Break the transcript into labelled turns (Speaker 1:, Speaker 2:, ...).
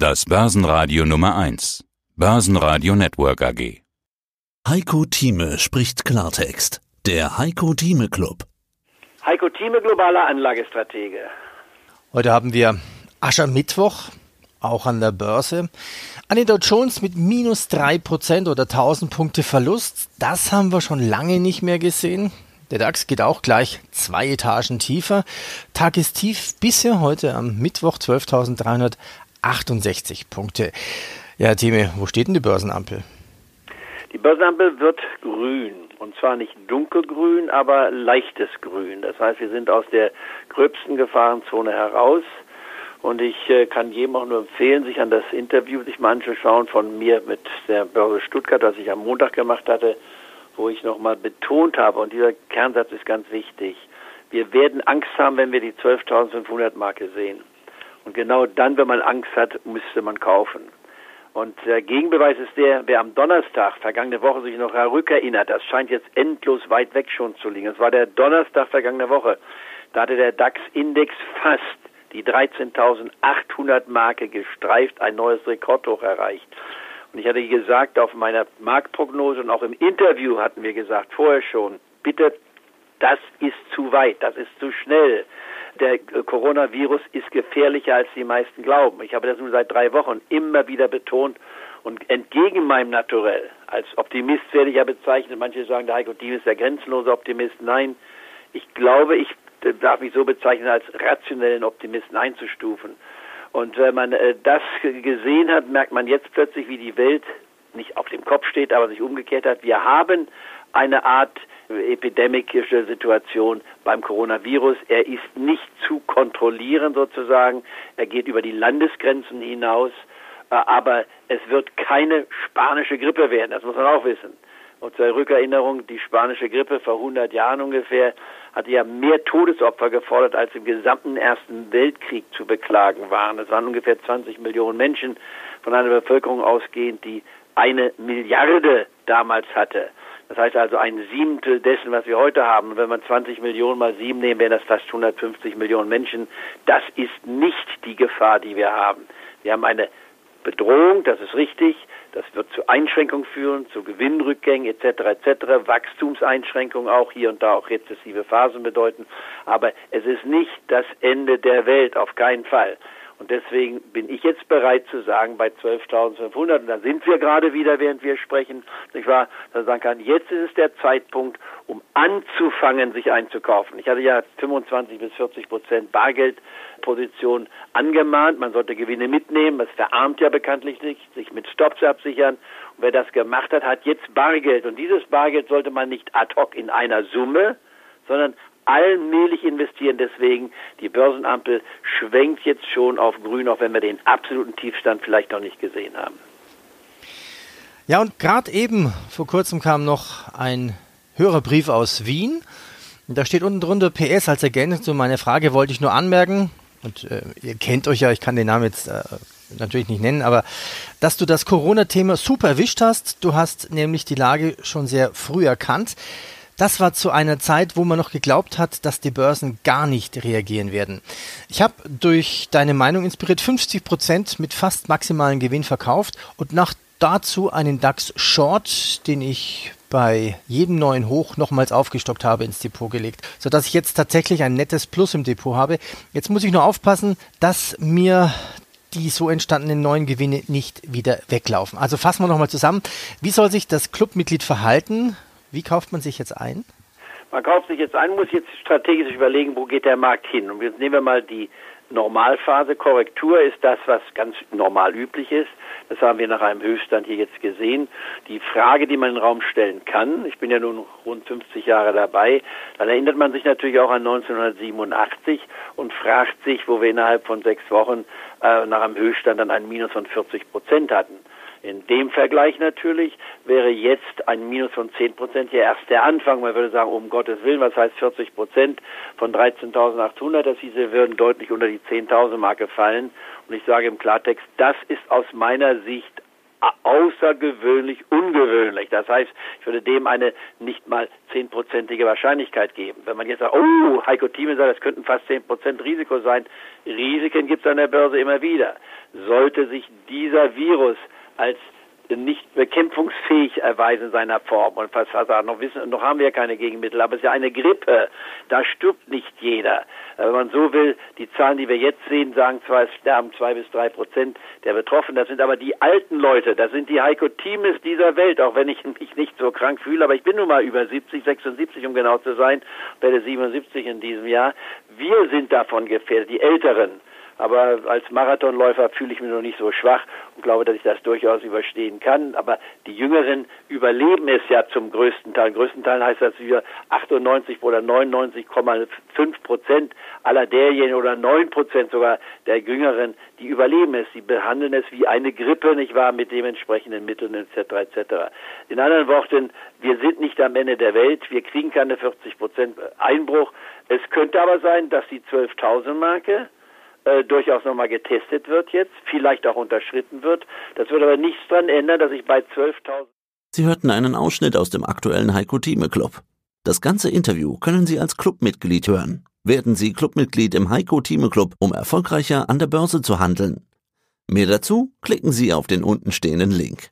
Speaker 1: Das Börsenradio Nummer 1. Börsenradio Network AG.
Speaker 2: Heiko Thieme spricht Klartext. Der Heiko Thieme Club.
Speaker 3: Heiko Thieme, globaler Anlagestratege.
Speaker 4: Heute haben wir Aschermittwoch, auch an der Börse. An den Dow Jones mit minus 3% oder 1000 Punkte Verlust. Das haben wir schon lange nicht mehr gesehen. Der DAX geht auch gleich zwei Etagen tiefer. Tagestief bisher heute am Mittwoch 12.368 Punkte. Ja, Thieme, wo steht denn die Börsenampel?
Speaker 3: Die Börsenampel wird grün. Und zwar nicht dunkelgrün, aber leichtes Grün. Das heißt, wir sind aus der gröbsten Gefahrenzone heraus. Und ich äh, kann jedem auch nur empfehlen, sich an das Interview sich mal anzuschauen von mir mit der Börse Stuttgart, das ich am Montag gemacht hatte, wo ich nochmal betont habe, und dieser Kernsatz ist ganz wichtig, wir werden Angst haben, wenn wir die 12.500 Marke sehen. Und genau dann, wenn man Angst hat, müsste man kaufen. Und der Gegenbeweis ist der, wer am Donnerstag, vergangene Woche, sich noch rückerinnert, das scheint jetzt endlos weit weg schon zu liegen. Es war der Donnerstag vergangene Woche. Da hatte der DAX-Index fast die 13.800 Marke gestreift, ein neues Rekordhoch erreicht. Und ich hatte gesagt, auf meiner Marktprognose und auch im Interview hatten wir gesagt, vorher schon, bitte, das ist zu weit, das ist zu schnell. Der Coronavirus ist gefährlicher, als die meisten glauben. Ich habe das nun seit drei Wochen immer wieder betont und entgegen meinem Naturell, als Optimist werde ich ja bezeichnet, manche sagen, der Heiko Diem ist der grenzenlose Optimist. Nein, ich glaube, ich darf mich so bezeichnen, als rationellen Optimisten einzustufen. Und wenn man äh, das gesehen hat, merkt man jetzt plötzlich, wie die Welt nicht auf dem Kopf steht, aber sich umgekehrt hat. Wir haben eine Art epidemische Situation beim Coronavirus. Er ist nicht zu kontrollieren sozusagen. Er geht über die Landesgrenzen hinaus. Äh, aber es wird keine spanische Grippe werden. Das muss man auch wissen. Und zur Rückerinnerung, die spanische Grippe vor 100 Jahren ungefähr hatte ja mehr Todesopfer gefordert, als im gesamten Ersten Weltkrieg zu beklagen waren. Es waren ungefähr 20 Millionen Menschen von einer Bevölkerung ausgehend, die eine Milliarde damals hatte. Das heißt also ein Siebtel dessen, was wir heute haben. Und wenn man 20 Millionen mal sieben nehmen, wären das fast 150 Millionen Menschen. Das ist nicht die Gefahr, die wir haben. Wir haben eine Bedrohung, das ist richtig. Das wird zu Einschränkungen führen, zu Gewinnrückgängen etc. etc. Wachstumseinschränkungen auch hier und da auch rezessive Phasen bedeuten. Aber es ist nicht das Ende der Welt, auf keinen Fall. Und deswegen bin ich jetzt bereit zu sagen, bei 12.500, und da sind wir gerade wieder, während wir sprechen, nicht wahr, dass sagen kann, jetzt ist es der Zeitpunkt, um anzufangen, sich einzukaufen. Ich hatte ja 25 bis 40 Prozent Bargeldposition angemahnt. Man sollte Gewinne mitnehmen. Das verarmt ja bekanntlich nicht, sich mit Stops absichern. Und wer das gemacht hat, hat jetzt Bargeld. Und dieses Bargeld sollte man nicht ad hoc in einer Summe, sondern allmählich investieren. Deswegen, die Börsenampel schwenkt jetzt schon auf grün, auch wenn wir den absoluten Tiefstand vielleicht noch nicht gesehen haben.
Speaker 4: Ja, und gerade eben vor kurzem kam noch ein Hörerbrief aus Wien. Da steht unten drunter PS als Ergänzung zu meiner Frage wollte ich nur anmerken, und äh, ihr kennt euch ja, ich kann den Namen jetzt äh, natürlich nicht nennen, aber dass du das Corona-Thema super erwischt hast. Du hast nämlich die Lage schon sehr früh erkannt. Das war zu einer Zeit, wo man noch geglaubt hat, dass die Börsen gar nicht reagieren werden. Ich habe durch deine Meinung inspiriert 50 Prozent mit fast maximalen Gewinn verkauft und nach dazu einen DAX Short, den ich bei jedem neuen Hoch nochmals aufgestockt habe, ins Depot gelegt, sodass ich jetzt tatsächlich ein nettes Plus im Depot habe. Jetzt muss ich nur aufpassen, dass mir die so entstandenen neuen Gewinne nicht wieder weglaufen. Also fassen wir nochmal zusammen. Wie soll sich das Clubmitglied verhalten? Wie kauft man sich jetzt ein?
Speaker 3: Man kauft sich jetzt ein, muss jetzt strategisch überlegen, wo geht der Markt hin. Und jetzt nehmen wir mal die Normalphase. Korrektur ist das, was ganz normal üblich ist. Das haben wir nach einem Höchststand hier jetzt gesehen. Die Frage, die man in den Raum stellen kann, ich bin ja nun rund 50 Jahre dabei, dann erinnert man sich natürlich auch an 1987 und fragt sich, wo wir innerhalb von sechs Wochen äh, nach einem Höchststand dann ein Minus von 40 Prozent hatten. In dem Vergleich natürlich wäre jetzt ein Minus von 10 Prozent ja erst der Anfang. Man würde sagen, um Gottes Willen, was heißt 40 Prozent von 13.800? Das hieße, würden deutlich unter die 10.000 Marke fallen. Und ich sage im Klartext, das ist aus meiner Sicht außergewöhnlich ungewöhnlich. Das heißt, ich würde dem eine nicht mal zehnprozentige Wahrscheinlichkeit geben. Wenn man jetzt sagt, oh, Heiko Thieme sagt, das könnten fast zehn Prozent Risiko sein. Risiken gibt es an der Börse immer wieder. sollte sich dieser Virus als nicht bekämpfungsfähig erweisen in seiner Form. Und was Hazard noch wissen, noch haben wir keine Gegenmittel, aber es ist ja eine Grippe. Da stirbt nicht jeder. Wenn man so will, die Zahlen, die wir jetzt sehen, sagen zwar, es sterben zwei bis drei Prozent der Betroffenen. Das sind aber die alten Leute. Das sind die Heiko Thiemes dieser Welt, auch wenn ich mich nicht so krank fühle. Aber ich bin nun mal über 70, 76, um genau zu sein, werde 77 in diesem Jahr. Wir sind davon gefährdet, die Älteren. Aber als Marathonläufer fühle ich mich noch nicht so schwach und glaube, dass ich das durchaus überstehen kann. Aber die Jüngeren überleben es ja zum größten Teil. Größten Teil heißt das wir 98 oder 99,5 Prozent aller derjenigen oder 9 Prozent sogar der Jüngeren, die überleben es. Sie behandeln es wie eine Grippe, nicht wahr, mit dementsprechenden Mitteln etc. etc. In anderen Worten, wir sind nicht am Ende der Welt. Wir kriegen keine 40 Prozent Einbruch. Es könnte aber sein, dass die 12.000 Marke äh, durchaus nochmal getestet wird jetzt, vielleicht auch unterschritten wird. Das würde aber nichts daran ändern, dass ich bei 12.000.
Speaker 2: Sie hörten einen Ausschnitt aus dem aktuellen Heiko Thieme Club. Das ganze Interview können Sie als Clubmitglied hören. Werden Sie Clubmitglied im Heiko Thieme Club, um erfolgreicher an der Börse zu handeln. Mehr dazu klicken Sie auf den untenstehenden Link.